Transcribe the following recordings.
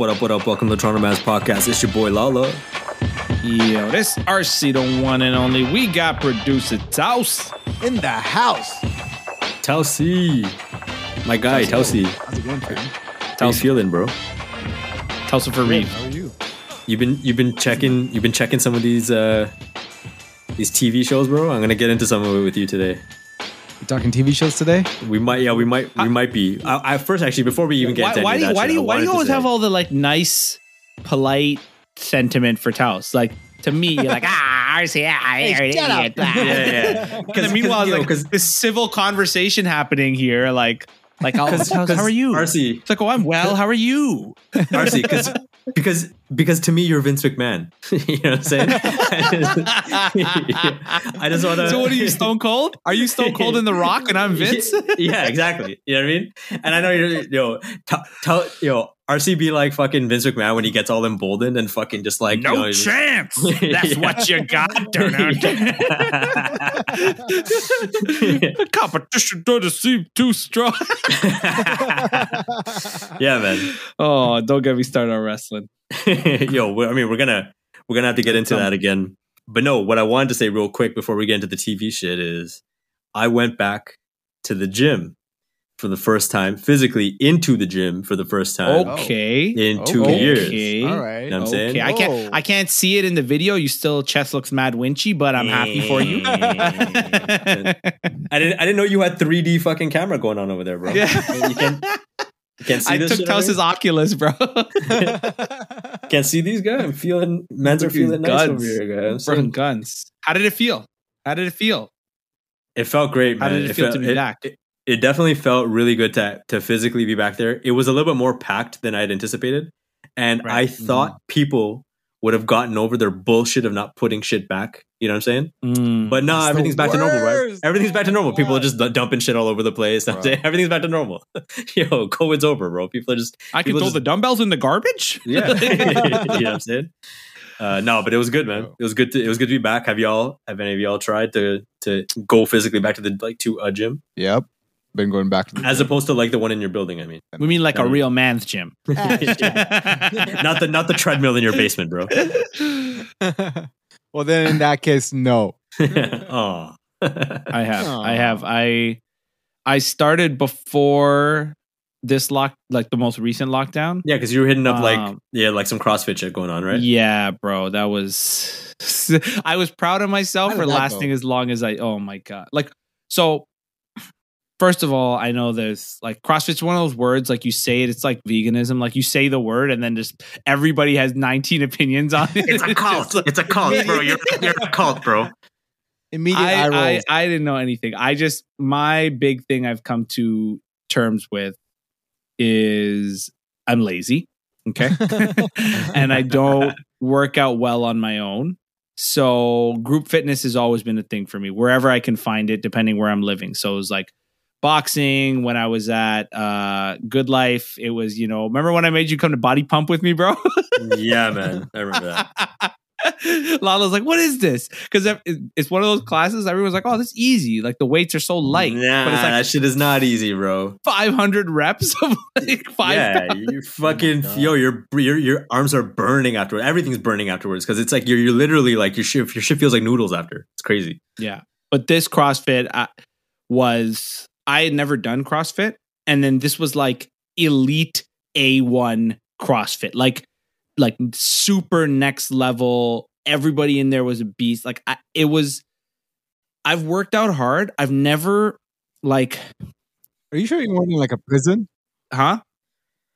up, what up, what up? Welcome to the Toronto Mass Podcast. It's your boy Lala. Yo, this RC the one and only. We got producer Taus. in the house. Tausi. My guy, Tausi. How's it going, fam? How you feeling, bro? Tausa for Reed. How are you? You've been you've been checking you've been checking some of these uh these TV shows, bro. I'm gonna get into some of it with you today. You talking TV shows today? We might, yeah, we might, we might be. I, I first actually before we even get Why, into why any do you of that why do you why do you always have all the like nice, polite sentiment for Taus? Like to me, you're like ah, RC, ah, you're shut up. idiot, ah." Yeah, yeah. And then meanwhile, yo, like 'cause- this civil conversation happening here, like like oh, Taus, how are you? RC, It's like oh, I'm well. How are you? RC, because because because to me you're Vince McMahon. you know what I'm saying? I just want to. So what are you, Stone Cold? Are you Stone Cold in the Rock and I'm Vince? yeah, exactly. You know what I mean? And I know you're, yo, t- tell, yo, RC be like fucking Vince McMahon when he gets all emboldened and fucking just like, No you know, just- chance. That's Yeah. what you got. The competition doesn't seem too strong. yeah, man. Oh, don't get me started on wrestling. yo, I mean, we're gonna we're gonna have to get into that again. But no, what I wanted to say real quick before we get into the TV shit is, I went back to the gym for the first time, physically into the gym for the first time Okay. in oh. two Okay. years. Okay. All right. You know what I'm saying? I can't. Whoa. I can't see it in the video. You still chest looks mad winchy, but I'm happy for you. I didn't I didn't know you had 3D fucking camera going on over there, bro. Yeah. You can't you can't see I this took shit Oculus, bro. here? Can't see these guys. I'm feeling men's are Look at these feeling nice guns. over here, guys. I'm saying- guns. How did it feel? How did it feel? It felt great, man. How did it feel felt, to be back? It, it definitely felt really good to to physically be back there. It was a little bit more packed than I had anticipated, and Right. I thought people would have gotten over their bullshit of not putting shit back. You know what I'm saying? Mm. But no, It's the everything's back to normal, right? Everything's back to normal. People are just du- dumping shit all over the place. I'm saying everything's back to normal. Yo, COVID's over, bro. People are just I can throw just- the dumbbells in the garbage. yeah. you know what I'm saying? Uh, no, but it was good, man. It was good to it was good to be back. Have y'all have any of y'all tried to to go physically back to the like to a gym yep. Been going back to the as opposed to like the one in your building? I mean, We mean like a real man's gym. not the not the treadmill in your basement, bro. well, then in that case, no. oh, I have. I have. I I started before this lock like the most recent lockdown. yeah, because you were hitting up like Um, yeah, like some CrossFit shit going on, right? Yeah, bro. That was I was proud of myself How for lasting go? as long as I oh my god. Like so first of all, I know there's like CrossFit's one of those words like you say it, it's like veganism. Like you say the word and then just everybody has 19 opinions on it. It's a cult. It's a cult, bro. You're, you're a cult, bro. Immediate eye I, rolls. I, I didn't know anything. I just my big thing I've come to terms with is I'm lazy. Okay. and I don't work out well on my own. So group fitness has always been a thing for me, wherever I can find it, depending where I'm living. So it was like boxing when I was at uh Good Life. It was, you know, remember when I made you come to body pump with me, bro? yeah, man. I remember that. Lala's like, what is this? Because it's one of those classes. Everyone's like, oh, this is easy. Like the weights are so light, Nah, but it's like that shit is not easy, bro. 500 reps of like five. yeah, pounds. you fucking God. yo, your your your arms are burning afterwards. Everything's burning afterwards because it's like you're you're literally like your shit your shit feels like noodles after. It's crazy. Yeah. But this CrossFit uh, was, I had never done CrossFit. And then this was like elite A1 CrossFit, like, like super next level. Everybody in there was a beast. Like, I, it was, I've worked out hard. I've never, like, Are you sure you weren't in like a prison? huh?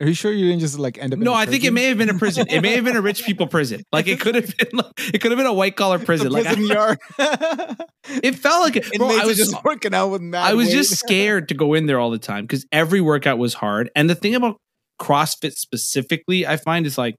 Are you sure you didn't just like end up? No, I think it may have been a prison. It may have been a rich people prison. Like it could have been, like, it could have been a white collar prison. Like prison I- yard. it felt like it. Bro, I was just working out with mad I was weight. just scared to go in there all the time because every workout was hard. And the thing about CrossFit specifically, I find is like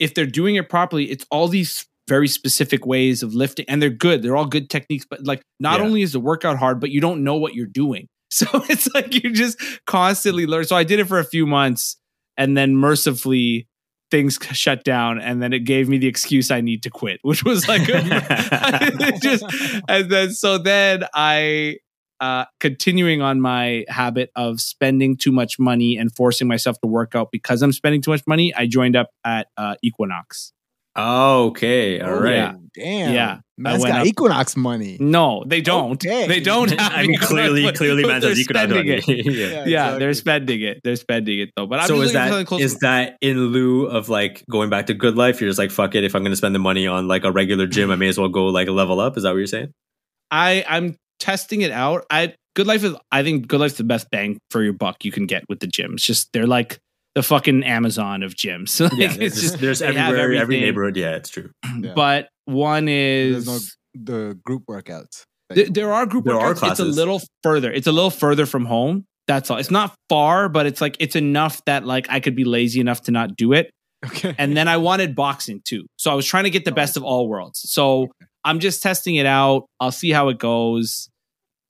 if they're doing it properly, it's all these very specific ways of lifting, and they're good. They're all good techniques, but like not Yeah. only is the workout hard, but you don't know what you're doing. So it's like you just constantly learn. So I did it for a few months, and then mercifully things shut down, and then it gave me the excuse I need to quit, which was like just and then so then I uh, continuing on my habit of spending too much money and forcing myself to work out because I'm spending too much money, I joined up at uh, Equinox. Okay, all Oh, right. yeah. Damn. Yeah. Man's went got up- Equinox money. No, they don't. Okay. They don't. Have I mean, clearly, clearly, but man they're says you could have done spending it. it. yeah. Yeah, exactly. they're spending it. They're spending it though. But I'm so is looking for something that to- that in lieu of like going back to good life? You're just like fuck it. If I'm going to spend the money on like a regular gym, I may as well go like level up. Is that what you're saying? I I'm testing it out. I Good Life is I think Good Life's the best bang for your buck you can get with the gyms. Just they're like the fucking Amazon of gyms. Like, Yeah, it's there's, just there's everywhere, every neighborhood. Yeah, it's true. Yeah. But one is There's no the group workouts. There, there are group There are workouts. It's a little further. It's a little further from home. That's all. It's not far, but it's like it's enough that like I could be lazy enough to not do it. Okay. And then I wanted boxing too. So I was trying to get the best of all worlds. So I'm just testing it out. I'll see how it goes.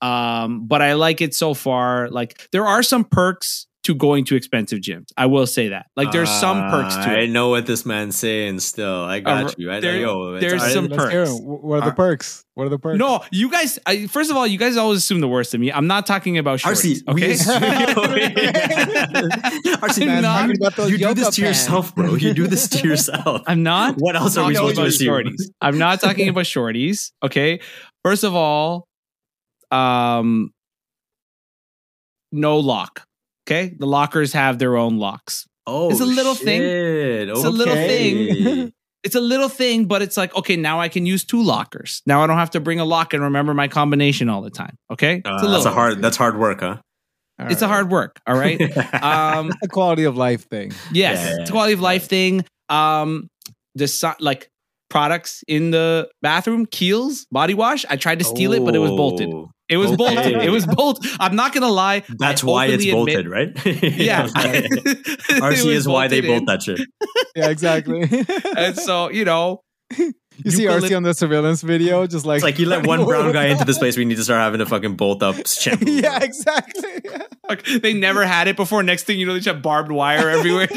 Um, but I like it so far. Like there are some perks to going to expensive gyms. I will say that. Like there's some perks Uh, to I know what this man's saying. Still, I got Uh, you. I there- Yo, there's all right. some Let's hear perks. 'em. Wh- What are the Uh, perks? What are the perks? No, you guys. I, first of all, you guys always assume the worst of me. I'm not talking about shorties. RC, Okay, assume- RC, man, not- talking about those you do this to pants. yourself, bro. You do this to yourself. I'm not. What else are we talking supposed to about assume? shorties. I'm not talking about shorties. Okay. First of all, um, no lock. Okay, the lockers have their own locks. Oh, It's a little thing. shit. It's a little Okay. It's a little thing, but it's like okay, now I can use two lockers. Now I don't have to bring a lock and remember my combination all the time. Okay, Uh, it's a that's little. a hard. That's hard work, huh? All it's a hard work. All right. um, a quality of life thing. Yes, Yeah. it's a quality of life thing. Um, the so- like products in the bathroom, Kiehl's body wash. I tried to steal it, but it was bolted. It was Okay. bolted. It was bolted. I'm not gonna lie. That's I why it's openly bolted, admit- right? Yeah, RC is why they bolt that shit. Yeah, exactly. And so you know, you see Eucalypt- RC on the surveillance video, just like It's like you let one brown guy into this place, we need to start having to fucking bolt up shampoo. yeah, exactly. like, they never had it before. Next thing you know, they just have barbed wire everywhere.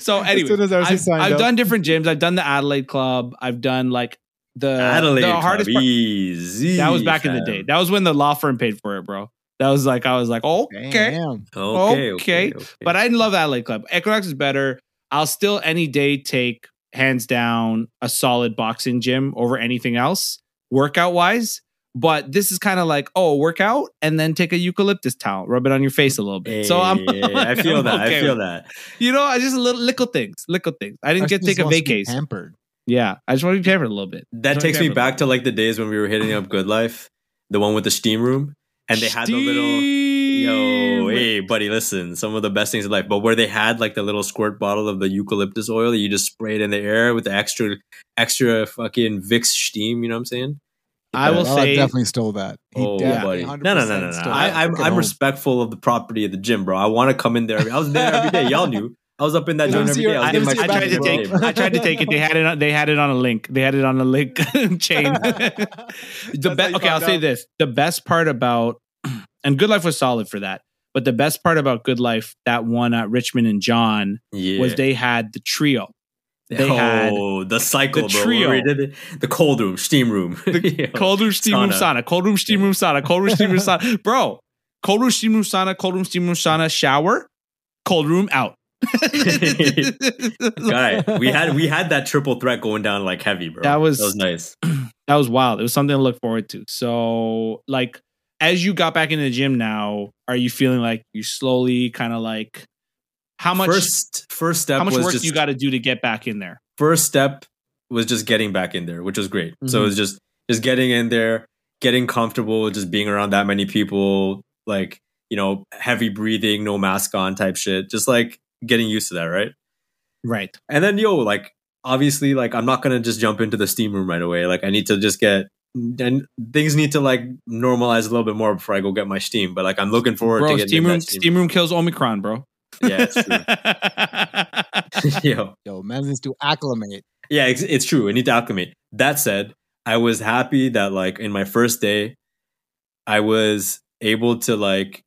So anyway, soon as I've, I've done different gyms. I've done the Adelaide Club. I've done like the Adelaide, The hardest part, easy. that was back in the day. That was when the law firm paid for it, bro. That was like I was like, okay. Okay, okay, Okay, okay. But I love Adelaide Club. Equinox is better. I'll still any day take hands down a solid boxing gym over anything else, workout wise. But this is kind of like, oh, workout and then take a eucalyptus towel, rub it on your face a little bit. so I'm, Hey, I feel I'm that. okay I feel with- that. You know, I just little little things, little things. I didn't get to take a just wants to be vacation. Pampered. Yeah, I just want to be pampered a little bit. That takes me back to like the days when we were hitting up Good Life, the one with the steam room, and they had the little. Yo, hey, buddy, listen. Some of the best things in life, but where they had like the little squirt bottle of the eucalyptus oil that you just spray it in the air with the extra, extra fucking Vicks steam. You know what I'm saying? I will Well, say definitely stole that. He Oh, definitely buddy. No, no, no, no, no. I, that. I'm, I'm respectful of the property of the gym, bro. I want to come in there. I was there every day. Y'all knew. I was up in that joint every see day. I was I, getting let my me see I tried to take. I tried to take it. They had it. On, they had it on a link. They had it on a link chain. the That's be- how you okay, I'll found say this: the best part about and Good Life was solid for that. But the best part about Good Life, that one at Richmond and John, yeah. was they had the trio. they oh, had oh, the cycle, the bro. trio. Where we did it. The cold room, steam room. the Cold room, steam room, sauna. Cold room, steam room, sauna. Cold room, steam room, sauna. Bro, cold room, steam room, sauna. Cold room, steam room, sauna. Shower. Cold room out. Guy, we had we had that triple threat going down like heavy, bro. That was- that was nice. that was wild. It was something to look forward to. So, like, as you got back in the gym now, are you feeling like you slowly kind of like how much first first step how much work just you got to do to get back in there? first step was just getting back in there, which was great. So it Mhm. was just just getting in there, getting comfortable, just being around that many people, like you know, heavy breathing, no mask on type shit. Just like getting used to that, right? Right. And then yo, like obviously, like I'm not gonna just jump into the steam room right away. Like I need to just get and things need to like normalize a little bit more before I go get my steam. But like I'm looking forward to Bro, getting steam room that steam room kills Omicron, bro. Yeah, it's true. yo, Yo, man needs to acclimate. yeah, it's, it's true. I need to acclimate. That said, I was happy that like in my first day, I was able to like.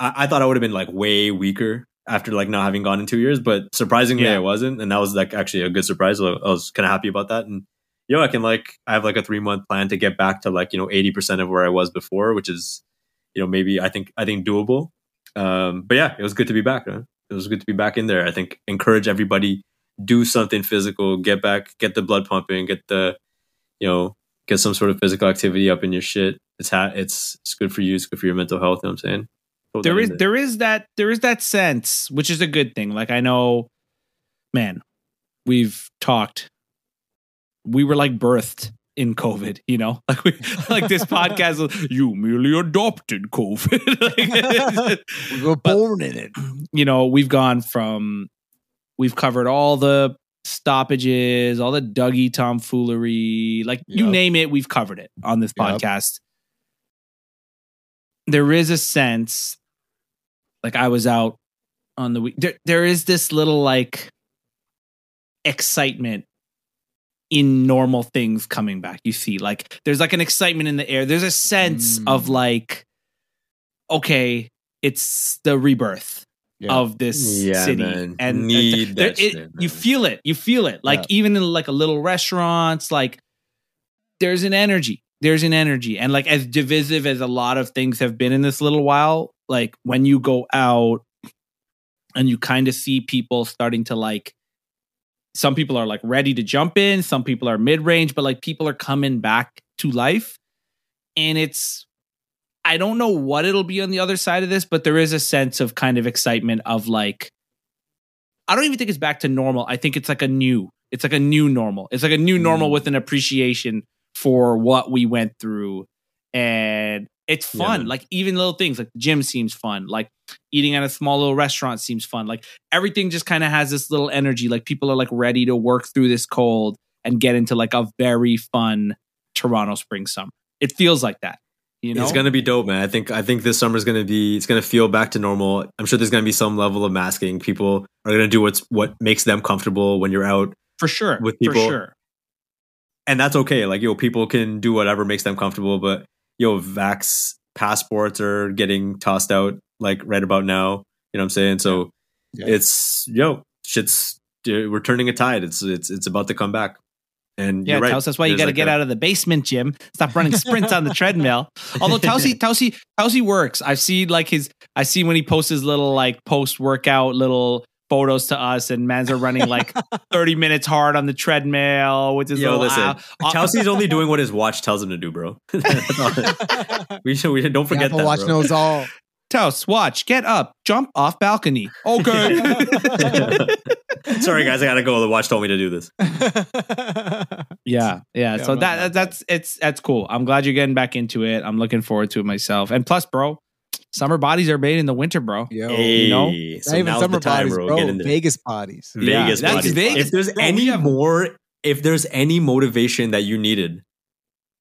I, I thought I would have been like way weaker after like not having gone in two years, but surprisingly Yeah. I wasn't, and that was like actually a good surprise. I was kind of happy about that, and yo, know, I can like I have like a three month plan to get back to like you know eighty percent of where I was before, which is you know, maybe I think I think doable. Um, but yeah, it was good to be back. Huh? It was good to be back in there. I think encourage everybody do something physical, get back, get the blood pumping, get the, you know, get some sort of physical activity up in your shit. It's ha- it's it's good for you. It's good for your mental health. You know what I'm saying? There is there is that there is that sense, which is a good thing. Like I know, man, we've talked. We were like birthed in COVID, you know, like we like this podcast. You merely adopted COVID. Like, We were But- born in it. you know, we've gone from we've covered all the stoppages, all the Dougie tomfoolery, like you name it, we've covered it on this Yep. podcast. There is a sense, like I was out on the week. There, there is this little like excitement in normal things coming back. You see, like there's like an excitement in the air. There's a sense Mm. of like, okay, it's the rebirth Yeah. of this Yeah, city man. and Need uh, there- that it- shit, you feel it you feel it like Yeah. even in like a little restaurants like there's an energy there's an energy and like as divisive as a lot of things have been in this little while like when you go out and you kind of see people starting to like some people are like ready to jump in some people are mid-range but like people are coming back to life. And it's i don't know what it'll be on the other side of this but there is a sense of kind of excitement of like i don't even think it's back to normal. I think it's like a new it's like a new normal. It's like a new normal Mm. with an appreciation for what we went through. And it's fun man. like even little things like the gym seems fun like eating at a small little restaurant seems fun like everything just kind of has this little energy like people are like ready to work through this cold and get into like a very fun toronto spring summer it feels like that you know It's gonna be dope, man. I think I think this summer is gonna be it's gonna feel back to normal. I'm sure there's gonna be some level of masking. People are gonna do what's what makes them comfortable when you're out, for sure with for people- sure and that's okay. Like yo, people can do whatever makes them comfortable, but yo, vax passports are getting tossed out like right about now. You know what I'm saying? So Yeah. it's yo, shit's we're turning a tide. It's it's it's about to come back. And Yeah, you're right. Taos, that's why you got to like get a- out of the basement gym. Stop running sprints on the treadmill. Although Tausi, Tausi, Tausi works. I've seen like his. I see when he posts his little like post workout little photos to us, and mans are running like thirty minutes hard on the treadmill with his Yo, little. listen, uh, Chelsea's only doing what his watch tells him to do, bro. That's all. we should we don't forget Apple that. Watch bro. knows all. Taos, watch, get up, jump off balcony. Okay. Sorry, guys, I gotta go. The watch told me to do this. Yeah, yeah. Yeah, so I'm that that's it's that's cool. I'm glad you're getting back into it. I'm looking forward to it myself. And plus, bro, summer bodies are made in the winter, bro. Yo, Hey, know? so not even summer the time, bodies, bro. bro. Get in. Vegas bodies. Yeah, Vegas, that's bodies. Vegas. If there's Bro, any have- more, if there's any motivation that you needed,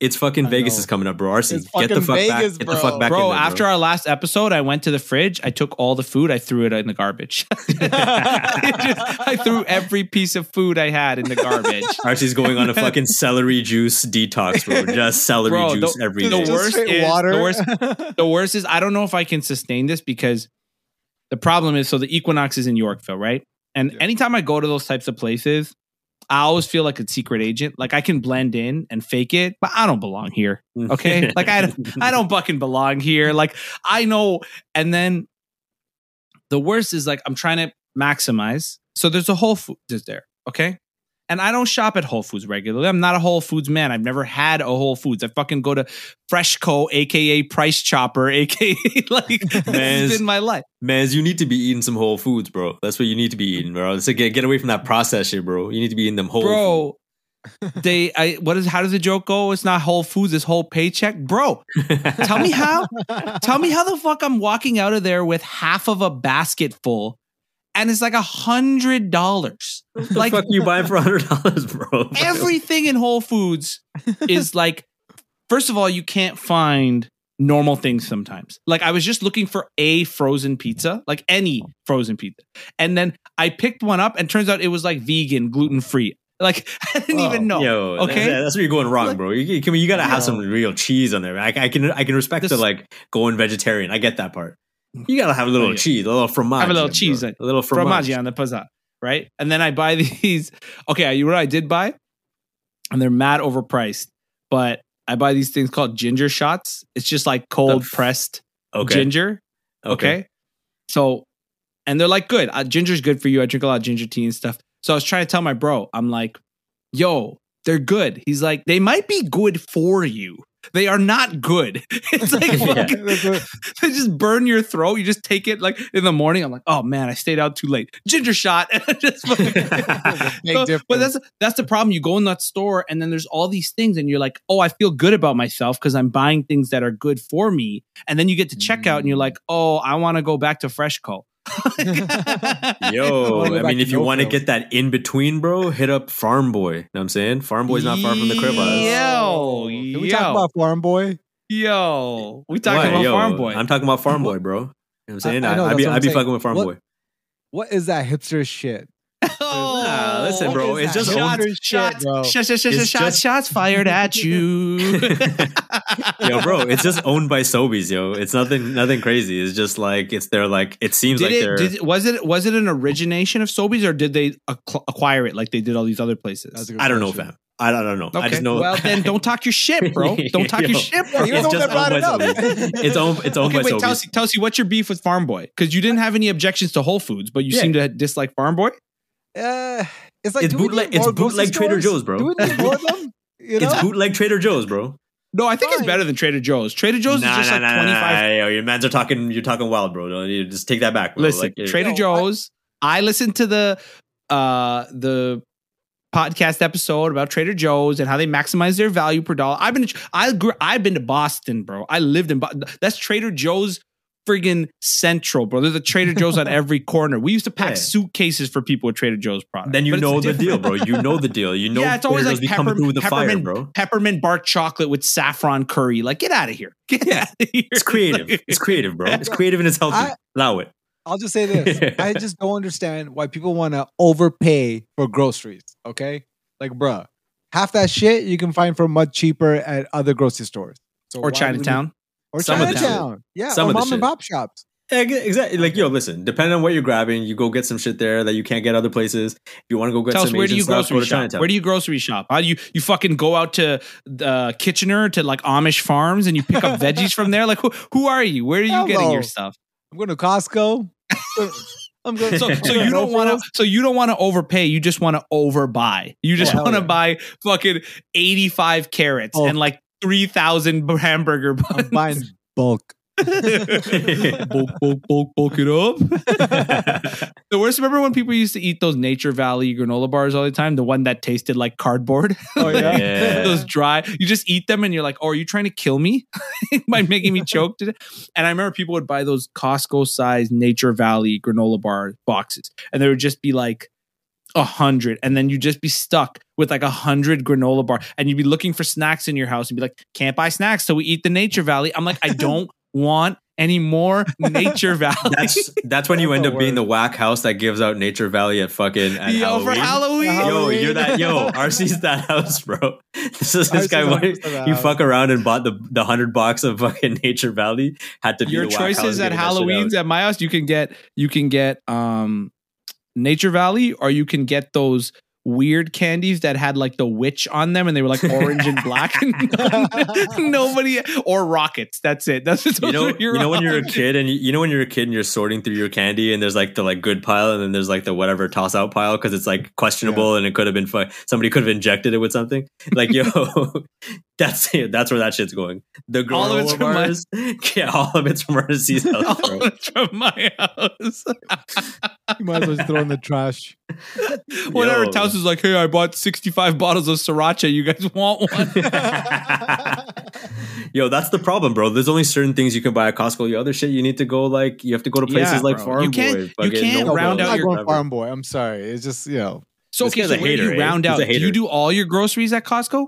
it's fucking I Vegas know. is coming up, bro. RC, It's get the fucking fuck back. Vegas, Get the fuck bro. back, bro, in there, after our last episode, I went to the fridge. I took all the food. I threw it in the garbage. I, just- I threw every piece of food I had in the garbage. RC's going on a fucking celery juice detox, bro. Just celery Bro, juice the- every the day. Worst is- water. the worst- The worst is I don't know if I can sustain this because the problem is so the Equinox is in Yorkville, right? And Yeah. anytime I go to those types of places, I always feel like a secret agent. Like I can blend in and fake it, but I don't belong here. Okay. like I don't, I don't fucking belong here. Like I know. And then the worst is like I'm trying to maximize. So there's a Whole Foods there. Okay. And I don't shop at Whole Foods regularly. I'm not a Whole Foods man. I've never had a Whole Foods. I fucking go to Freshco, aka Price Chopper, aka like this Man, has been my life. Mans, you need to be eating some whole foods, bro. That's what you need to be eating, bro. It's like get, get away from that process shit, bro. You need to be eating them whole. Bro, they I what is how does the joke go? It's not Whole Foods, it's whole paycheck. Bro, tell me how Tell me how the fuck I'm walking out of there with half of a basket full and it's like a hundred dollars. Like fuck you buying for hundred dollars, bro? everything in Whole Foods is like, first of all, you can't find normal things sometimes. Like I was just looking for a frozen pizza, like any frozen pizza. And then I picked one up and turns out it was like vegan, gluten free. Like I didn't Oh, even know. Yo, Okay. that's, that's where you're going wrong, Like- bro. You, you, you gotta have Yo. some real cheese on there. I, I can I can respect This- the like going vegetarian. I get that part. You gotta have a little Oh, yeah. cheese, a little fromage. Have a little cheese, a little fromage. fromaggi on the pizza, right? And then I buy these. Okay, you know what I did buy? And they're mad overpriced, but I buy these things called ginger shots. It's just like cold f- pressed Okay. ginger. Okay. So, and they're like, good. Uh, ginger's good for you. I drink a lot of ginger tea and stuff. So I was trying to tell my bro, I'm like, yo, they're good. He's like, they might be good for you. They are not good. It's like Yeah. fucking- they just burn your throat. You just take it like in the morning. I'm like, oh man, I stayed out too late. Ginger shot. Just fucking- So- but that's that's the problem. You go in that store and then there's all these things, and you're like, oh, I feel good about myself because I'm buying things that are good for me. And then you get to checkout and you're like, oh, I want to go back to Freshco. Yo, I mean, if you want to get that in between, bro, hit up Farm Boy. You know what I'm saying? Farm Boy's not far from the crib. house. Yo, Can we yo. talk about Farm Boy? Yo, we talking Why? about Yo, Farm Boy. I'm talking about Farm Boy, bro. You know what I'm saying? I I, know, I, that's be, I I'm be saying. fucking with Farm What- Boy. What is that hipster shit? Oh, Nah, listen, bro. It's just Shots- owned- shots, bro. shots, shots, shots, It's shots, just- shots fired at you. yo, bro, it's just owned by Sobeys, yo. It's nothing, nothing crazy. It's just like it's their like. It seems did like it, they're. did, was it was it an origination of Sobeys or did they acqu- acquire it like they did all these other places? That's a good I don't know, fam. I, I don't know. I Okay. just know. Well, then don't talk your shit, bro. Don't talk Yo. your shit, Yeah, bro. you're it's the one that brought owned it by up. Sobeys. It's owned. It's owned Okay, by wait, Sobeys. Telsey, Telsey, what's your beef with Farm Boy? Because you didn't have any objections to Whole Foods, but you Yeah. seem to dislike Farm Boy. Uh, it's like It's bootleg- it's bootleg Trader? Joe's, bro. Do we need more of them? You know? It's bootleg Trader Joe's, bro. No, I think it's better than Trader Joe's. Trader Joe's Nah, is just nah, like nah, nah, nah. Yo, your mans are talking. You're talking wild, bro. You just take that back, bro. Listen, Like, Trader Yo, I- Joe's. I, listened to the uh the podcast episode about Trader Joe's and how they maximize their value per dollar. I've been I grew, I've been to Boston, bro. I lived in Boston. That's Trader Joe's friggin' central, bro. There's a Trader Joe's on every corner. We used to pack Yeah. suitcases for people with Trader Joe's products. then you But know the deal, bro. You know the deal. You know yeah, it's always Trader like Joe's be coming pepper, through with the fire, peppermint, bro. peppermint bark chocolate with saffron curry. Like, get out of here. Get Yeah. out of here. It's creative. It's creative, bro. It's creative and it's healthy. I- Allow it. I'll just say this. I just don't understand why people want to overpay for groceries. Okay, like, bruh, half that shit you can find for much cheaper at other grocery stores. So or why we Chinatown. Or Some of the shit. Yeah, Some or of the mom and pop shops. Exactly. Like, yo, listen. Depending on what you're grabbing, you go get some shit there that you can't get other places. If you want to go get Tell us some where do you stuff, go grocery to shop? Where do you grocery shop? How do you you fucking go out to uh, Kitchener to like Amish farms and you pick up veggies from there? Like who who are you? Where are you getting your stuff? I'm going to Costco. I'm going. So so you don't want to so you don't want to overpay. You just want to overbuy. You just Hell want to yeah. buy fucking eighty five carrots Oh. and like three thousand hamburger I'm buying bulk. bulk, bulk, bulk, bulk it up. the worst. Remember when people used to eat those Nature Valley granola bars all the time? The one that tasted like cardboard. Oh yeah. Yeah. those dry. You just eat them and you're like, oh, are you trying to kill me by making me choke today? And I remember people would buy those Costco sized Nature Valley granola bar boxes, and there would just be like a hundred, and then you'd just be stuck with like a hundred granola bar, and you'd be looking for snacks in your house and be like, can't buy snacks, so we eat the Nature Valley. I'm like, I don't want any more Nature Valley. That's that's when you end up being the whack house that gives out Nature Valley at fucking at Yo, Halloween. for Halloween. Yo, Yo, Halloween. you're that yo. RC's that house, bro. This is this RC's guy. What, you fuck around and bought the the hundred box of fucking Nature Valley. Had to be your the whack house choices at getting that shit Halloween's at my house. You can get you can get um Nature Valley, or you can get those weird candies that had like the witch on them, and they were like orange and black. and Nobody or rockets. That's it. That's those You know, are your you know when you're a kid and you, you know when you're a kid and you're sorting through your candy and there's like the like good pile and then there's like the whatever toss out pile because it's like questionable and it could have been fu- somebody could have injected it with something like yo that's it that's where that shit's going the All of it's granola from my- yeah all of it's from RC's house All bro. of it's from my house. You might as well just throw in the trash. Whatever. Yo. Taos is like, hey, I bought 65 bottles of sriracha. You guys want one? Yo, that's the problem, bro. There's only certain things you can buy at Costco. The other shit you need to go like you have to go to places Yeah, like bro. Farm You can't- Boy. you can't No round out I'm your- going farm boy. I'm sorry. It's just you know. So, This okay, so a where do hater, you eh? round He's out? a Do you do all your groceries at Costco?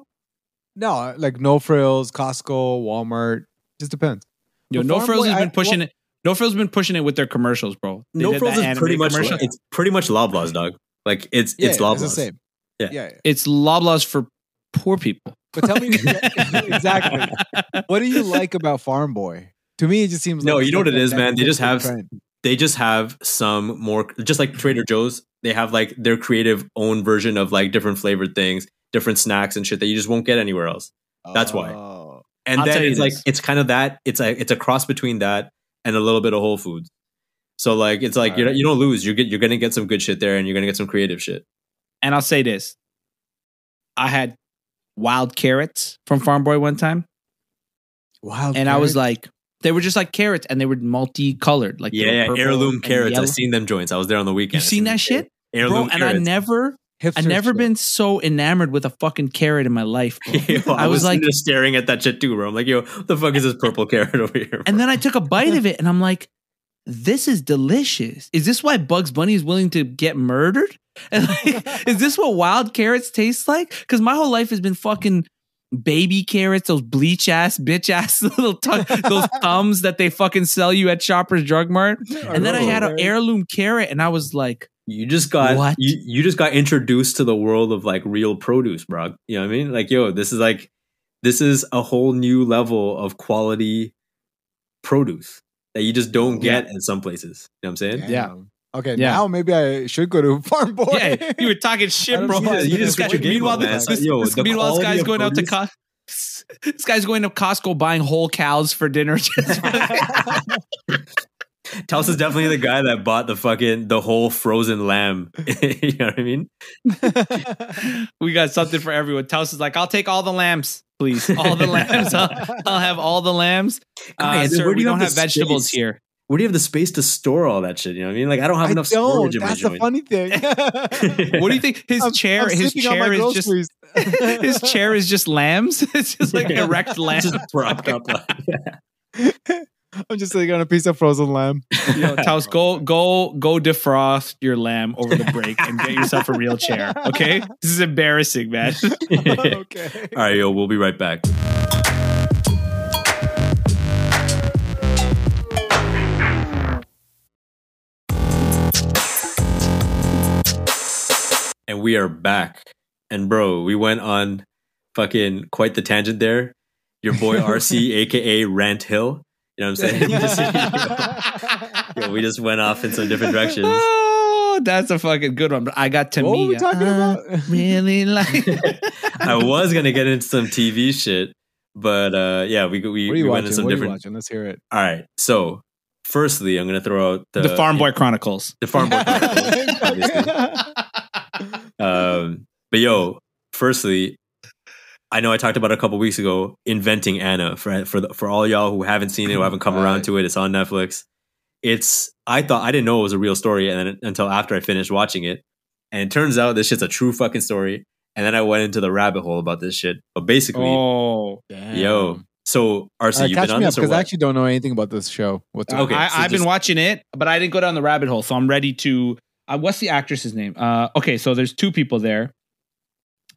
No, like no frills, Costco, Walmart. Just depends. Yo, But No Farm Frills Boy, has been I- pushing well- it. No Frills has been pushing it with their commercials, bro. They No frills is pretty much commercial. it's pretty much Loblaws, dog. Like it's Yeah, it's Loblaws. the same. Yeah. yeah. yeah. It's Loblaws for poor people. But tell me exactly. What do you like about Farm Boy? To me, it just seems. No, like you know what it is, man? They just have- trend. They just have some more, just like Trader Joe's. They have like their creative own version of like different flavored things, different snacks and shit that you just won't get anywhere else. That's why. Oh. and I'll then it's like it's kind of that. It's a it's a cross between that and a little bit of Whole Foods. So like it's like you're, you don't lose. You get you're gonna get some good shit there, and you're gonna get some creative shit. And I'll say this: I had wild carrots from Farm Boy one time, Wild and I was like, they were just like carrots, and they were multicolored, like Yeah, yeah heirloom carrots. yellow. I've seen them joints. I was there on the weekend. You've I seen that shit, Heirloom bro? And I carrots. never, I Hipster never shit. been so enamored with a fucking carrot in my life. bro. Yo, I, I was, was like- like staring at that shit too, bro. I'm like, yo, what the fuck is this purple carrot over here? And then I took a bite of it, and I'm like, this is delicious. Is this why Bugs Bunny is willing to get murdered? And like, is this what wild carrots taste like? Because my whole life has been fucking baby carrots, those bleach ass, bitch ass little tu- those thumbs that they fucking sell you at Shoppers Drug Mart. And then I had an heirloom carrot, and I was like, you just got What? you you just got introduced to the world of like real produce, bro. You know what I mean? Like, yo, this is like this is a whole new level of quality produce that you just don't get in some places. You know what I'm saying? Yeah. Okay, Yeah. now maybe I should go to Farm Boy. yeah, you were talking shit, bro. see that. You just put guy- your game meanwhile, this, this, Yo, this- the meanwhile, this guy's of going out to produce- Co- this guy's going to Costco buying whole cows for dinner. Just is definitely the guy that bought the fucking the whole frozen lamb. you know what I mean? we got something for everyone. Taos is like, I'll take all the lambs, please. All the lambs. I'll, I'll have all the lambs. Uh, Guys, sir, where do we you don't have have vegetables space? here. Where do you have the space to store all that shit? You know what I mean? Like I don't have I enough don't. storage in my That's the joint. funny thing. What do you think? His I'm- chair, I'm his sleeping on my chair is just his chair is just lambs. It's just like Yeah. erect lambs just propped up. Like, I'm just sitting on a piece of frozen lamb. Yo, Taos, go go go defrost your lamb over the break and get yourself a real chair. Okay, this is embarrassing, man. okay. all right, yo, we'll be right back. And we are back. And bro, we went on fucking quite the tangent there. Your boy RC, aka Rant Hill. You know what I'm saying? We just, yo, we just went off in some different directions. Oh, that's a fucking good one. But I got to What were we talking about? Really like. I was gonna get into some TV shit, but uh, yeah, we we, What are we you went in some What are you different. watching? Let's hear it. All right, so firstly, I'm gonna throw out the, the Farm Boy Chronicles. the Farm Boy. Chronicles. Um, but yo, firstly, I know I talked about it a couple weeks ago. Inventing Anna for for the, for all y'all who haven't seen it, who haven't come around to it. It's on Netflix. It's I thought I didn't know it was a real story, and then until after I finished watching it, and it turns out this shit's a true fucking story. And then I went into the rabbit hole about this shit. But basically, Oh, yo, so RC, Uh, you've been on this because? I actually don't know anything about this show. What's Okay, I, so I've been watching it, but I didn't go down the rabbit hole, so I'm ready to. Uh, what's the actress's name? Uh, okay, so there's two people there.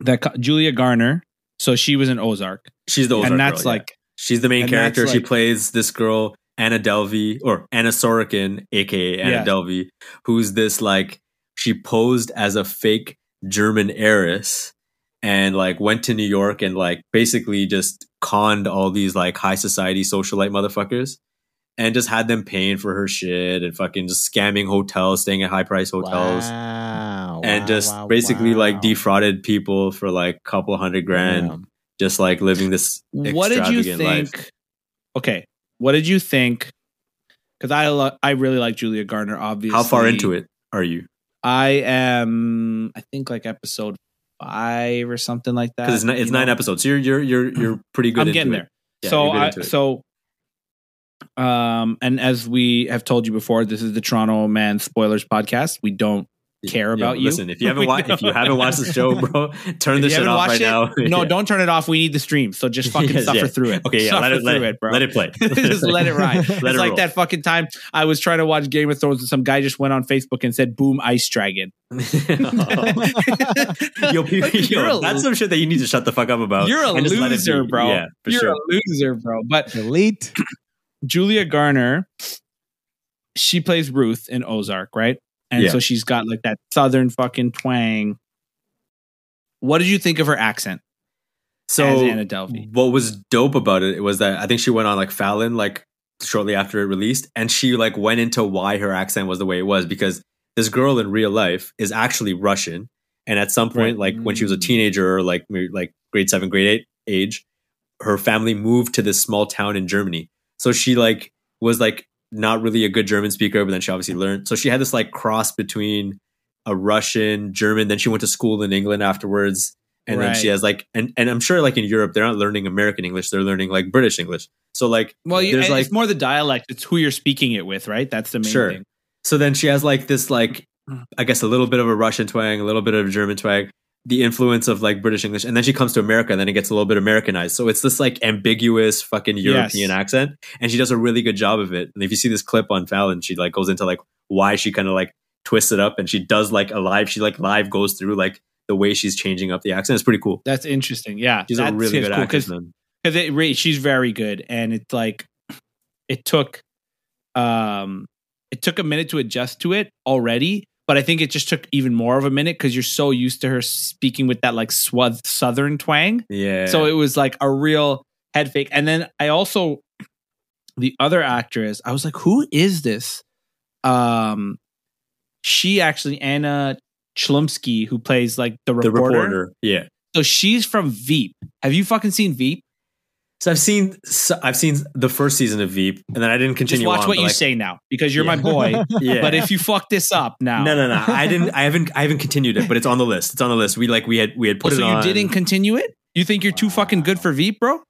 That Julia Garner, so she was in Ozark, She's the Ozark and that's girl, yeah. like she's the main character. that's she plays this girl Anna Delvey or Anna Sorokin, aka Anna Yeah. Delvey, who's this like she posed as a fake German heiress and like went to New York and like basically just conned all these like high society socialite motherfuckers and just had them paying for her shit and fucking just scamming hotels, staying at high price hotels. Wow, And wow, just wow, basically like defrauded people for like a couple hundred grand, Damn. just like living this what did you extravagant think? life. Okay, what did you think? Because I lo- I really like Julia Garner. Obviously, How far into it are you? I am. I think like episode five or something like that. Because it's, ni- it's nine know? episodes. So you're you're you're you're pretty good. I'm into getting it. there. Yeah, so I, so um and as we have told you before this is the toronto man spoilers podcast we don't care Yo, about you. Listen, if you haven't We watched if you haven't watched the show, bro, turn this If you shit off right it, now. no Yeah. don't turn it off we need the stream so just fucking Yes, suffer yeah. through it Okay, yeah, suffer let it let through it, it bro let it play. just let it ride. Let it's it like roll. that fucking time I was trying to watch Game of Thrones and some guy just went on Facebook and said "Boom, Ice Dragon." yo, people, You're yo, a- that's some shit that you need to shut the fuck up about. You're a and just let it loser, be. bro. Yeah, for You're sure. a loser, bro. But Delete. Julia Garner, she plays Ruth in Ozark, right? And Yeah. so she's got like that southern fucking twang. What did you think of her accent as So Anna Delvey? what was dope about it was that I think she went on like Fallon like shortly after it released, and she like went into why her accent was the way it was because this girl in real life is actually Russian, and at some point, Right. like when she was a teenager or like maybe, like grade seven, grade eight age, her family moved to this small town in Germany. So she like was like not really a good German speaker, but then she obviously learned. So she had this like cross between a Russian, German. Then she went to school in England afterwards, and then she has like and and I'm sure like in Europe they're not learning American English, they're learning like British English. So like Well, you, there's like it's more the dialect. It's who you're speaking it with, right? That's the main Sure. thing. So then she has like this like. I guess a little bit of a Russian twang, a little bit of a German twang, the influence of like British English, and then she comes to America and then it gets a little bit Americanized. So it's this like ambiguous fucking European accent. And she does a really good job of it. And if you see this clip on Fallon, she like goes into like why she kind of like twists it up and she does like a live, she like live goes through like the way she's changing up the accent. It's pretty cool. That's interesting. Yeah, She's a really good cool actress, because she's very good and it's like it took um it took a minute to adjust to it already but i think it just took even more of a minute because you're so used to her speaking with that like swud southern twang Yeah. so it was like a real head fake and then i also the other actress i was like who is this um she actually anna chlumsky who plays like the the reporter. reporter. Yeah. so she's from veep have you fucking seen veep So I've seen so I've seen the first season of Veep, and then I didn't Just continue. watch on, what you like, say now because you're Yeah. my boy. Yeah. But if you fuck this up now, No, no, no. I didn't. I haven't. I haven't continued it, but it's on the list. It's on the list. We like we had we had put Oh, so it So you on. didn't continue it? You think you're too fucking good for Veep, bro?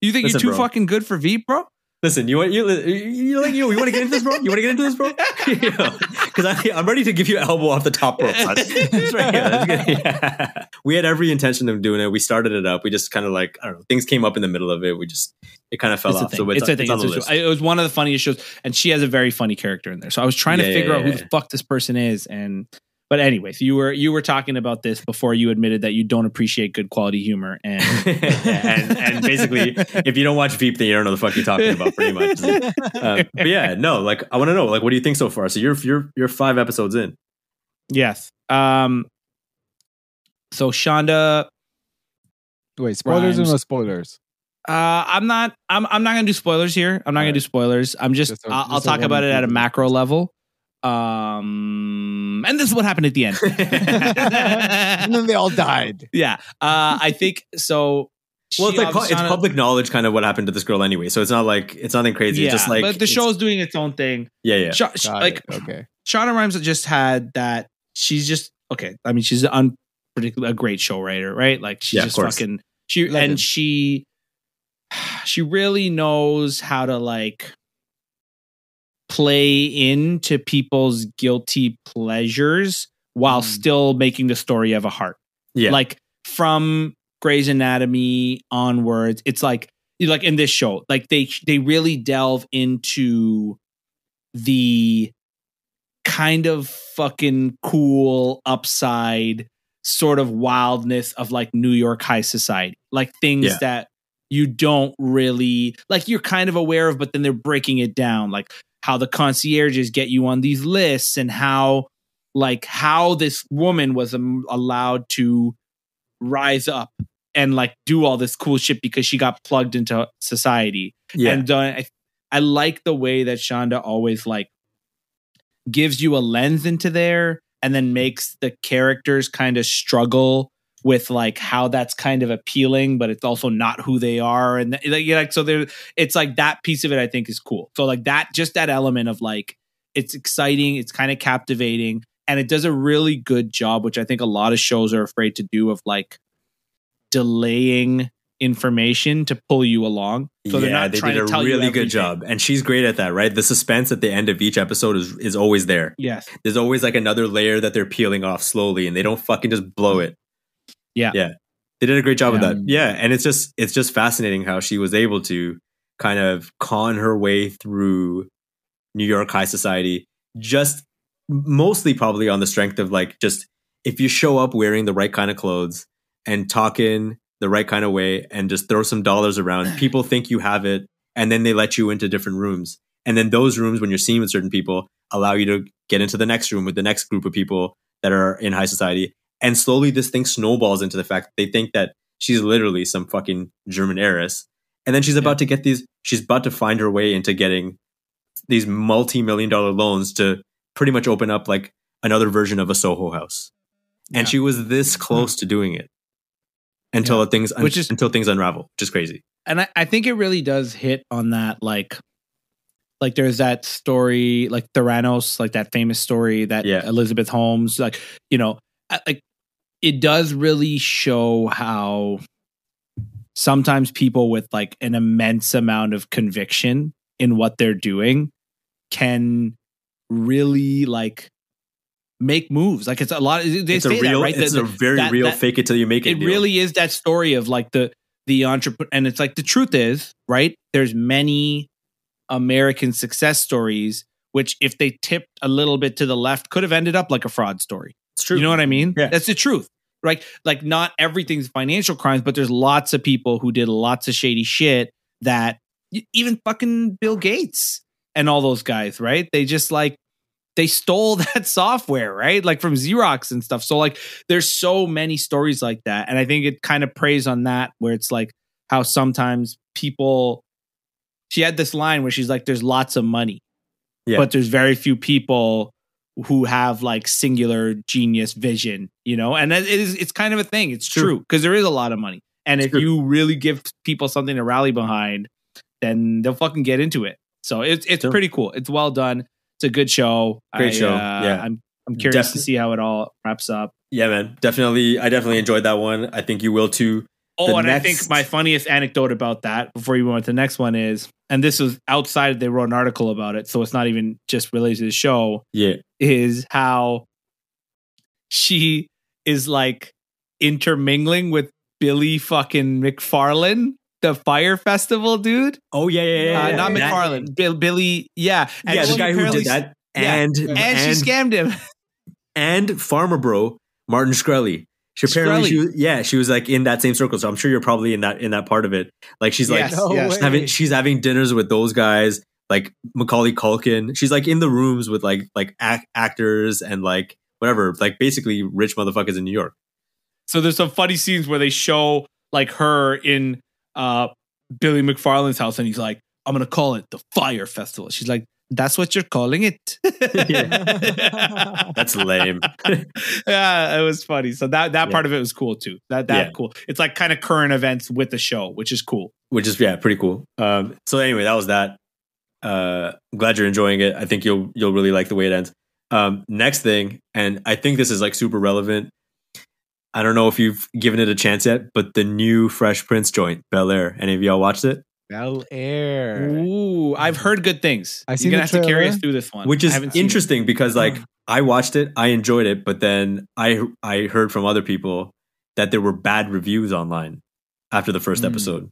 You think Listen, you're too bro. fucking good for Veep, bro? Listen, you want you you like you you want to get into this, bro? You want to get into this, bro? Because I'm ready to give you an elbow off the top rope. It's right. Let's yeah. We had every intention of doing it. We started it up. We just kind of like I don't know. Things came up in the middle of it. We just it kind of fell It's off. So it's, it's a thing. it's on the It's list. it was one of the funniest shows, and she has a very funny character in there. So I was trying to Yeah, figure yeah, out who yeah. the fuck this person is, and but anyways, you were you were talking about this before you admitted that you don't appreciate good quality humor, and and and basically, if you don't watch Veep, then you don't know the fuck you're talking about, pretty much. Uh, but yeah, no, like I want to know, like, what do you think so far? So you're you're you're five episodes in. yes, um, so Shonda Wait, spoilers or Rhimes. no spoilers? Uh, I'm not. I'm. I'm not gonna do spoilers here. I'm not gonna Alright. do spoilers. I'm just. Just a- I'll, I'll just talk about it at a macro level. Um, and this is what happened at the end. and then they all died. yeah. Uh, I think so. Well, it's she like pu- it's obviously- public knowledge, kind of what happened to this girl anyway. So it's not like it's nothing crazy. Yeah, it's just like but the it's- show's doing its own thing. Yeah, yeah. Sha- sh- Got like it. okay. Shonda Rhimes just had that. She's just okay. I mean, she's an unpredictable, a great show writer, right? Like she's Yeah, just fucking. She Legend. and she, she really knows how to like play into people's guilty pleasures while Mm. still making the story of a heart. yeah. Like from Grey's Anatomy onwards, it's like like in this show, like they they really delve into the kind of fucking cool upside sort of wildness of like New York high society. Like things Yeah. that you don't really like you're kind of aware of but then they're breaking it down like how the concierges get you on these lists and how like how this woman was um, allowed to rise up and like do all this cool shit because she got plugged into society yeah. and uh, I, I like the way that Shonda always like gives you a lens into there and then makes the characters kind of struggle with like how that's kind of appealing but it's also not who they are and like, like so there it's like that piece of it i think is cool so like that just that element of like it's exciting it's kind of captivating and it does a really good job which i think a lot of shows are afraid to do of like delaying information to pull you along so they're yeah, not they trying did to a you really good everything. job, and she's great at that. Right, the suspense at the end of each episode is is always there. yes There's always like another layer that they're peeling off slowly, and they don't fucking just blow it. Yeah. yeah, they did a great job Yeah. of that. Um, yeah, and it's just it's just fascinating how she was able to kind of con her way through New York high society, just mostly probably on the strength of like just if you show up wearing the right kind of clothes and talking the right kind of way and just throw some dollars around, people think you have it, and then they let you into different rooms. And then those rooms, when you're seeing with certain people, allow you to get into the next room with the next group of people that are in high society. And slowly this thing snowballs into the fact that they think that she's literally some fucking German heiress. And then she's about to get these, she's about to find her way into getting these multi million dollar loans to pretty much open up like another version of a Soho house. And Yeah. she was this hmm. close to doing it until things Which is- until things unravel, which is crazy. and I, I think it really does hit on that like like there's that story like Theranos, like that famous story that Yeah. Elizabeth Holmes, like you know, like it does really show how sometimes people with like an immense amount of conviction in what they're doing can really like make moves. Like it's a lot. They it's a real, that, right? it's That- a very that- real that- fake it till you make it. it deal. really is that story of like the the entrepreneur and it's like the truth is right there's many american success stories which if they tipped a little bit to the left could have ended up like a fraud story It's true. you know what i mean Yeah. that's the truth right like not everything's financial crimes but there's lots of people who did lots of shady shit that even fucking bill gates and all those guys right they just like they stole that software, right? Like from Xerox and stuff. So like there's so many stories like that. And I think it kind of preys on that where it's like how sometimes people she had this line where she's like, there's lots of money, Yeah. but there's very few people who have like singular genius vision, you know? And it is it's kind of a thing. It's True. because there is a lot of money. And It's if true. you really give people something to rally behind, then they'll fucking get into it. So it's it's True. pretty cool. It's well done. It's a good show. Great I, show. uh, Yeah. I'm I'm curious Defi- to see how it all wraps up. Yeah, man. Definitely. I definitely enjoyed that one. I think you will too. Oh, The and I think my funniest anecdote about that before you went to the next one is, and this was outside. They wrote an article about it, so it's not even just related to the show. Yeah. Is how she is like intermingling with Billy fucking McFarland, the Fyre Festival dude. Oh yeah, yeah, yeah. uh, yeah. not That- McFarland, Bill, Billy. Yeah, yeah, the guy who apparently- did that, yeah. and and, and she scammed him. and Pharma Bro Martin Shkreli. She apparently, Shkreli. she yeah, she was like in that same circle. So I'm sure you're probably in that in that part of it. Like she's like No yes. way. having she's having dinners with those guys, like Macaulay Culkin. She's like in the rooms with like like ac- actors and like whatever, like basically rich motherfuckers in New York. So there's some funny scenes where they show like her in uh Billy McFarland's house, and he's like, "I'm gonna call it the Fyre Festival." She's like, "That's what you're calling it." Yeah. That's lame. yeah, it was funny. So that that Yeah. part of it was cool too. That that Yeah. cool. It's like kind of current events with the show, which is cool. which is yeah, pretty cool. Um, so anyway, that was that. Uh, I'm glad you're enjoying it. I think you'll you'll really like the way it ends. Um, next thing, and I think this is like super relevant. I don't know if you've given it a chance yet, but the new Fresh Prince joint, Bel Air. Any of y'all watched it? Bel Air. Ooh, I've heard good things. I You're gonna the have to carry us through this one, Which is haven't it. interesting because like I watched it, I enjoyed it, but then I I heard from other people that there were bad reviews online after the first Mm. episode.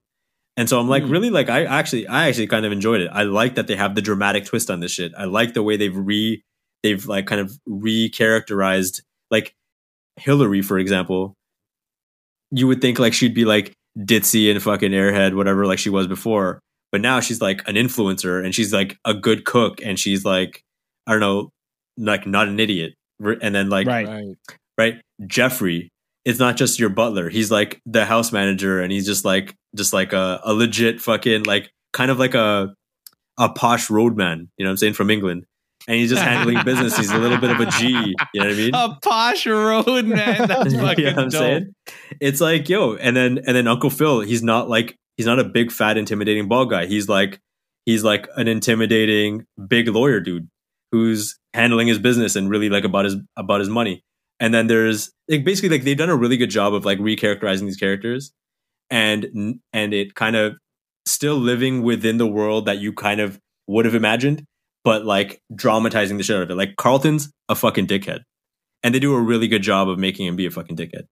And so I'm like, Mm. really? Like, I actually, I actually kind of enjoyed it. I like that they have the dramatic twist on this shit. I like the way they've re, they've like kind of re-characterized, like Hillary, for example. You would think like she'd be like ditzy and fucking airhead, whatever, like she was before. But now she's like an influencer and she's like a good cook and she's like, I don't know, like not an idiot. And then like right. Right. right? Jeffrey is not just your butler. He's like the house manager and he's just like just like a, a legit fucking like kind of like a a posh roadman, you know what I'm saying, from England. And he's just handling business. He's a little bit of a G. You know what I mean? A posh road man. That's You know fucking what I'm dope. saying? It's like, yo, and then and then Uncle Phil, he's not like he's not a big fat intimidating ball guy. He's like he's like an intimidating big lawyer dude who's handling his business and really like about his about his money. And then there's like basically like they've done a really good job of like recharacterizing these characters and and it kind of still living within the world that you kind of would have imagined, but like dramatizing the shit out of it. Like Carlton's a fucking dickhead. And they do a really good job of making him be a fucking dickhead.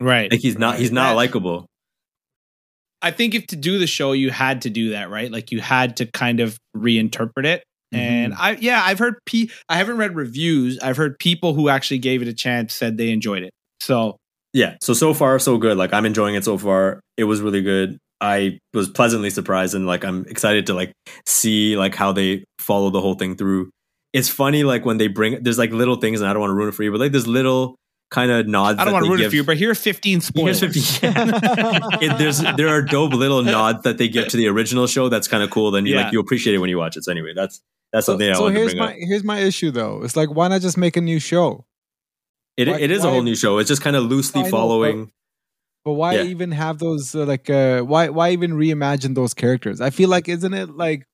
Right. Like he's not he's not likable. I think if to do the show, you had to do that, right? Like you had to kind of reinterpret it. Mm-hmm. And I, yeah, I've heard pe I haven't read reviews. I've heard people who actually gave it a chance said they enjoyed it. So Yeah. So so far so good. Like I'm enjoying it so far. It was really good. I was pleasantly surprised and like I'm excited to like see like how they follow the whole thing through. It's funny like when they bring there's like little things and I don't want to ruin it for you, but like there's little kind of nods. I don't that want to they ruin it for you, but here are 15 Here's spoilers. 50 it, there's there are dope little nods that they give to the original show that's kind of cool. Then you Yeah. like you appreciate it when you watch it. So anyway, that's that's So, something I so wanted to here's bring my up. here's my issue though. It's like why not just make a new show? It, why- it is a whole new show. It's just kind of loosely I know, following. But why Yeah. even have those uh, like uh why why even reimagine those characters? I feel like isn't it like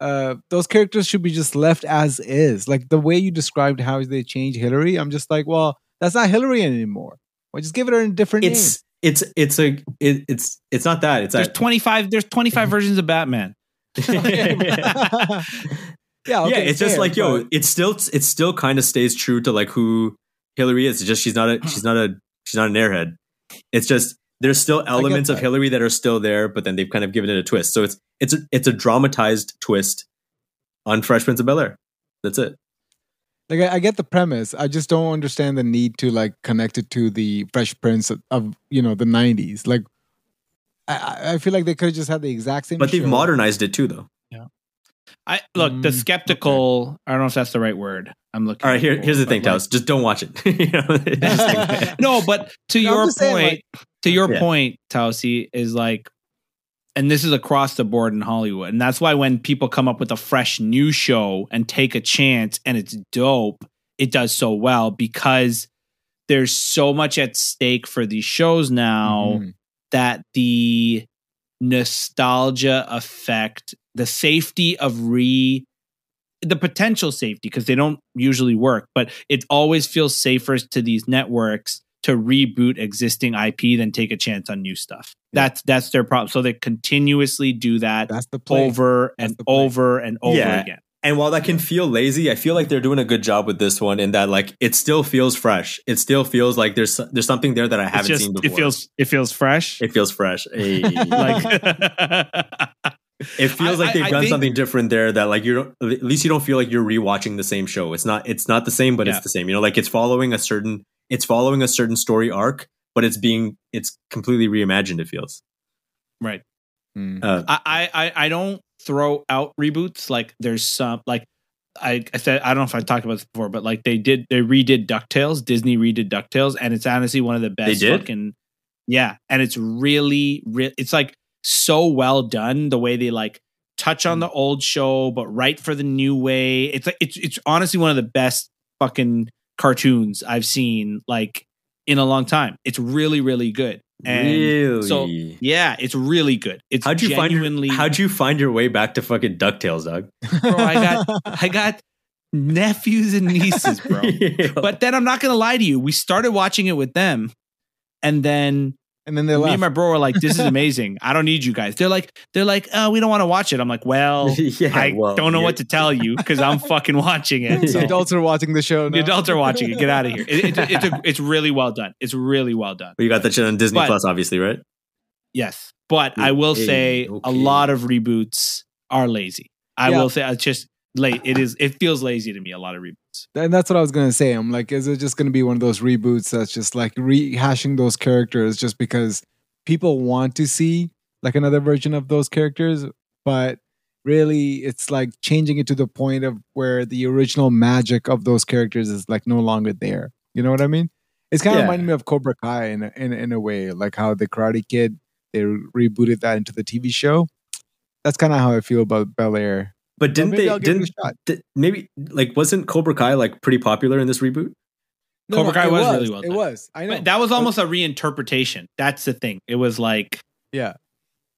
uh those characters should be just left as is. Like the way you described how they changed Hillary, I'm just like, well, that's not Hillary anymore. Well, just give it her a different It's it's it's a it, it's it's not that. It's There's that 25 there's 25 versions of Batman. yeah, okay, yeah, it's just like yo, but- it's still it still kind of stays true to like who Hillary is. It's just she's not a she's not a she's not an airhead. It's just there's still elements of. Hillary that are still there, but then they've kind of given it a twist. So it's it's a it's a dramatized twist on Fresh Prince of Bel Air. That's it. Like I, I get the premise. I just don't understand the need to like connect it to the Fresh Prince of, of you know the '90s. Like I- I, feel like they could have just had the exact same. But they've show. modernized it too, though. I look, the Mm, skeptical, I don't know if that's the right word. I'm looking All right, here, here's the but, thing, like- Just don't watch it. You know, no, but to No, your just saying, point, like- to your Yeah. point, Tausi, is like, and this is across the board in Hollywood. And that's why when people come up with a fresh new show and take a chance and it's dope, it does so well because there's so much at stake for these shows now Mhm. that the nostalgia effect, the safety of re the potential safety because they don't usually work, but it always feels safer to these networks to reboot existing IP than take a chance on new stuff. That's that's their problem. So they continuously do that That's the play. over That's and the over and over Yeah. again. And while that can feel lazy, I feel like they're doing a good job with this one in that like it still feels fresh. It still feels like there's there's something there that I haven't just seen before. it feels it feels fresh. it feels fresh. Hey. like it feels I- like they've I- I done think- something different there that like you don't at least you don't feel like you're rewatching the same show. It's not it's not the same, but Yeah. it's the same. You know, like it's following a certain it's following a certain story arc, but it's being it's completely reimagined, it feels. right. Mm. Uh, I, I I don't throw out reboots. Like there's some like I, I said I don't know if I talked about this before, but like they did they redid Ducktales. Disney redid Ducktales, and it's honestly one of the best. They did? Fucking, yeah, and it's really real. It's like so well done the way they like touch on hmm. the old show, but write for the new way. It's like it's it's honestly one of the best fucking cartoons I've seen like in a long time. It's really really good. And really? so- Yeah, it's really good. It's how'd you genuinely find your, how'd you find your way back to fucking DuckTales, dog? bro, I got I got nephews and nieces, bro. But then I'm not gonna lie to you. We started watching it with them, and then and then they me and my bro were like, "This is amazing. I don't need you guys." They're like, "They're like, oh, we don't want to watch it." I'm like, "Well, yeah, I well, don't know you're- what to tell you because I'm fucking watching it." the adults are watching the show. The adults are watching it. Get out of here. It- it- it's a, it's really well done. It's really well done. You got that shit on Disney But- Plus, obviously, right? Yes, but I will Okay, say a okay. lot of reboots are lazy. I Yeah. will say it's just late. It is. It feels lazy to me. A lot of reboots. And that's what I was gonna say. I'm like, is it just gonna be one of those reboots that's just like rehashing those characters just because people want to see like another version of those characters, but really it's like changing it to the point of where the original magic of those characters is like no longer there. You know what I mean? It's kind of Yeah. reminding me of Cobra Kai in a, in in a way, like how the Karate Kid they rebooted that into the TV show. That's kind of how I feel about Bel Air. But didn't maybe they? I'll give it a Didn't shot. maybe like wasn't Cobra Kai like pretty popular in this reboot? Cobra Kai it was really well It done. was. I know. But that was almost a reinterpretation. That's the thing. It was like yeah.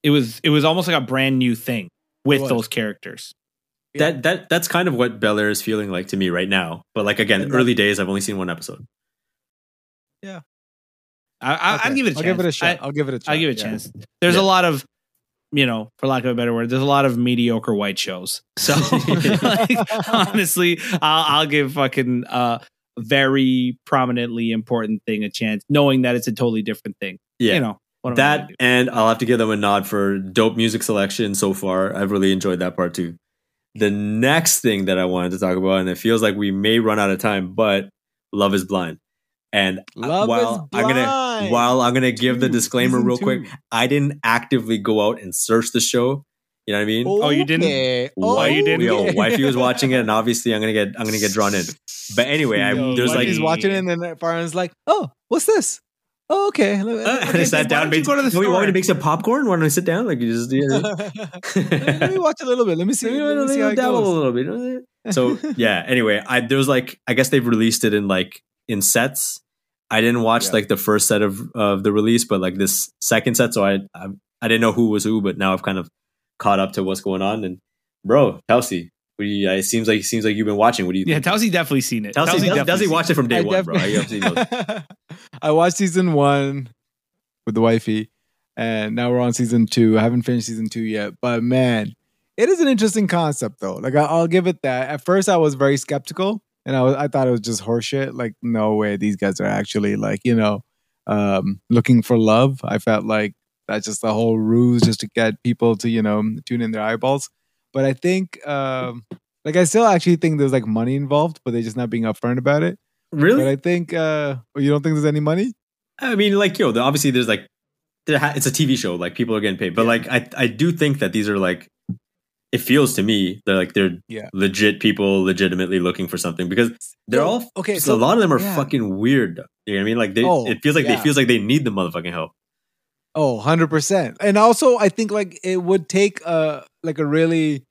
it was it was almost like a brand new thing with those characters. Yeah. That that that's kind of what Bel Air is feeling like to me right now. But like again, And that- early days, I've only seen one episode. I, I, Okay. I'd give it a chance. I'll give it a shot. I, I'll give it a shot. I'll give it a yeah. chance. There's Yeah. a lot of, you know, for lack of a better word, there's a lot of mediocre white shows. So like, honestly, I'll, I'll give fucking uh very prominently important thing a chance, knowing that it's a totally different thing. Yeah, You know what am I that and I'll have to give them a nod for dope music selection so far. I've really enjoyed that part too. The next thing that I wanted to talk about, and it feels like we may run out of time, but Love is Blind. And Love while is I'm gonna while I'm gonna give the disclaimer real two. quick, I didn't actively go out and search the show. You know what I mean? Oh, you didn't? Okay. Why you didn't? Yo, Okay. wifey was watching it, and obviously I'm gonna get I'm gonna get drawn in. But anyway, I, Yo, there's like he's watching it, and then Farhan's like, "Oh, what's this? Oh, okay." Let- Uh, okay, I sat down. don't you Made, go to the "No, you want me to make some popcorn? Why don't to sit down? Like you just you know, let me watch a little bit. Let me see. you Let me see how it dabble a little bit. So yeah. Anyway, I there was like I guess they've released it in like in sets, I didn't watch Yeah. like the first set of of the release, but like this second set, so I, I I didn't know who was who, but now I've kind of caught up to what's going on. And bro, Kelsey, we, uh, it seems like it seems like you've been watching. What do you? Yeah, think? Telsey definitely seen it. Kelsey, Telsey does, definitely does he seen watch it from day I one, bro? I obviously I watched season one with the wifey, and now we're on season two. I haven't finished season two yet, but man, it is an interesting concept though. Like I, I'll give it that. At first, I was very skeptical, and I was I thought it was just horseshit. Like no way, these guys are actually like you know um, looking for love. I felt like that's just the whole ruse just to get people to you know tune in their eyeballs. But I think. Um, like I still actually think there's like money involved, but they're just not being upfront about it. Really? But I think uh oh, you don't think there's any money? I mean, like, yo, obviously there's like, there ha- it's a TV show, like people are getting paid, but Yeah. like, I, I do think that these are like, it feels to me they're like they're Yeah. legit people, legitimately looking for something because they're So- all okay. So, a lot of them are yeah. fucking weird. You know what I mean? Like they, Oh, it feels like yeah. they feels like they need the motherfucking help. Oh, 100%. And also I think like it would take a like a really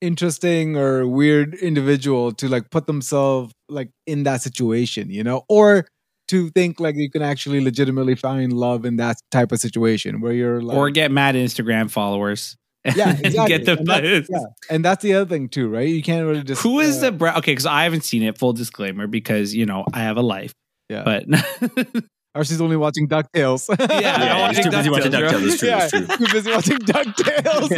interesting or weird individual to like put themselves like in that situation, you know? Or to think like you can actually legitimately find love in that type of situation where you're like or get mad Instagram followers. Yeah, exactly. get the And that's- yeah. and that's the other thing too, right? You can't really just Who is uh, the brown? Okay, because I haven't seen it. Full disclaimer, because you know I have a life. Yeah. But or she's only watching DuckTales. Yeah, Yeah, I'm watching too busy watching DuckTales, bro. DuckTales. It's true. yeah, It's true. too busy watching DuckTales.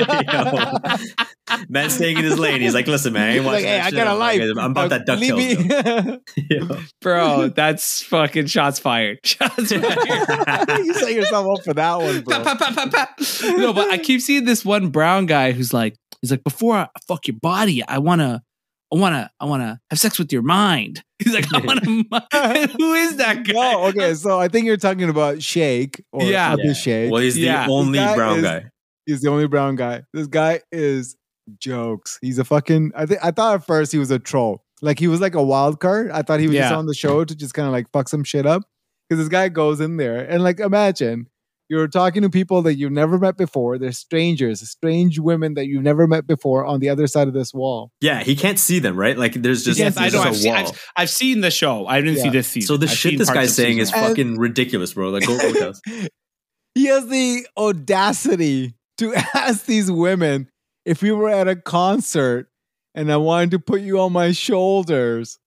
Man's staying in his lane. He's like, listen, man, I ain't watching like, hey, I got a I'm life. I'm about uh, that Leave DuckTales. me. Bro, that's fucking shots fired. Shots fired. you set yourself up for that one, bro. Pa, pa, pa, pa, pa. no, but I keep seeing this one brown guy who's like, he's like, before I fuck your body, I wanna, I wanna, I wanna have sex with your mind. He's like, I wanna. who is that guy? No, okay, so I think you're talking about Shake or Yeah. Abu Shake. Well, he's Yeah. the only guy brown is- guy. He's the only brown guy. This guy is jokes. He's a fucking. I think I thought at first he was a troll. Like he was like a wild card. I thought he was just on the show to just kind of like fuck some shit up. Because this guy goes in there and like imagine you're talking to people that you've never met before. They're strangers, strange women that you've never met before on the other side of this wall. Yeah, he can't see them, right? Like there's just, Yes, I there's know. I've just a seen, wall. I've, I've seen the show. I didn't see Yeah. this season. so the I've shit this guy's saying is one. one. fucking ridiculous, bro. Like go, go tell us. he has the audacity to ask these women if we were at a concert and I wanted to put you on my shoulders,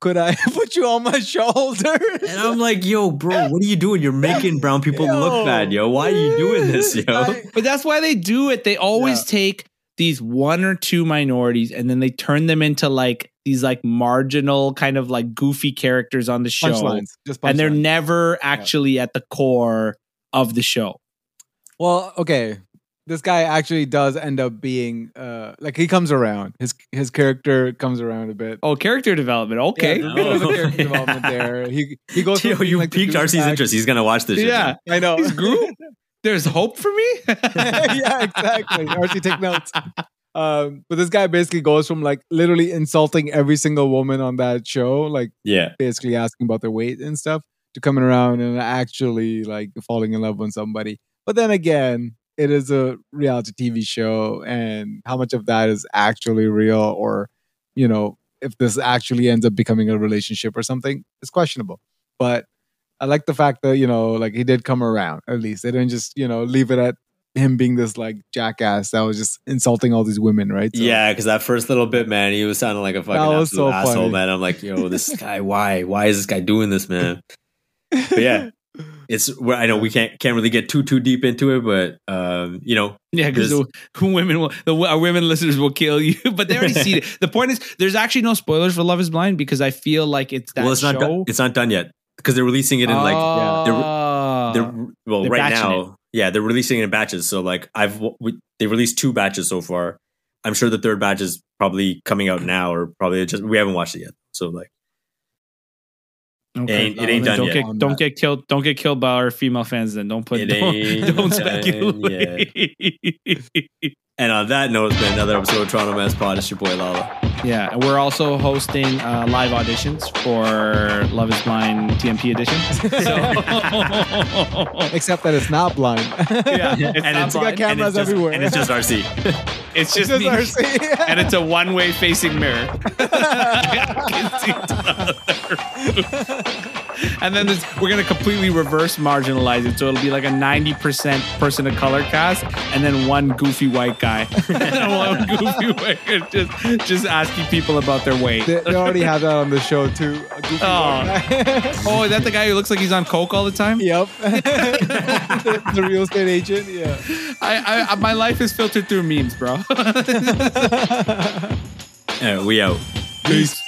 could I put you on my shoulders? And I'm like, yo, bro, what are you doing? You're making brown people Yo. look bad, yo. Why are you doing this, yo? But that's why they do it. They always take these one or two minorities and then they turn them into like these like marginal kind of like goofy characters on the show. punchlines, just And they're punchlines. never actually at the core of the show. well, okay. This guy actually does end up being uh like he comes around. His his character comes around a bit. Oh, character development. Okay. Yeah, there's a bit of a Oh. character development there. He he goes. Yo, you like, piqued RC's douchebag- interest. He's gonna watch this. Yeah. I know. He's Groot? There's hope for me? yeah, exactly. Archie, take notes. Um, but this guy basically goes from like literally insulting every single woman on that show, like Yeah. basically asking about their weight and stuff, to coming around and actually like falling in love with somebody. But then again, it is a reality TV show, and how much of that is actually real, or you know, if this actually ends up becoming a relationship or something, it's questionable. But I like the fact that you know, like he did come around. At least they didn't just you know leave it at him being this like jackass that was just insulting all these women, right? So- Yeah, because that first little bit, man, he was sounding like a fucking That was absolute so asshole, funny. man. I'm like, yo, this guy, why? Why is this guy doing this, man? But yeah, it's where I know we can't can't really get too too deep into it, but um, you know, Yeah, because the women will, the our women listeners will kill you. But they already see it. The point is, there's actually no spoilers for Love Is Blind because I feel like it's that well, it's show. not done, it's not done yet because they're releasing it in like Oh. they're well they're right now. Yeah, they're releasing it in batches. So like I've we, they released two batches so far. I'm sure the third batch is probably coming out now, or probably just we haven't watched it yet. So like, Okay. ain't- it ain't done don't yet. Get, don't get killed. Don't get killed by our female fans. Then don't put. It Don't, don't speculate. and on that note, it's been another episode of Toronto Mass Pod. It's your boy Lala. yeah, and we're also hosting uh, live auditions for Love Is Blind TMP edition. So Except that it's not blind. yeah, it's And not it's- We got blind. cameras and it's just, everywhere. and it's just RC. It's It's just, just me. RC. and it's a one-way facing mirror. Can see to the other. and then this, we're gonna completely reverse marginalize it, so it'll be like a ninety percent person of color cast, and then one goofy white guy, and one goofy white guy just just asking people about their weight. They, they already have that on the show too. Goofy Oh. Oh, is that the guy who looks like he's on coke all the time? yep. the, the real estate agent. Yeah. I, I, my life is filtered through memes, bro. All right, we out. Peace.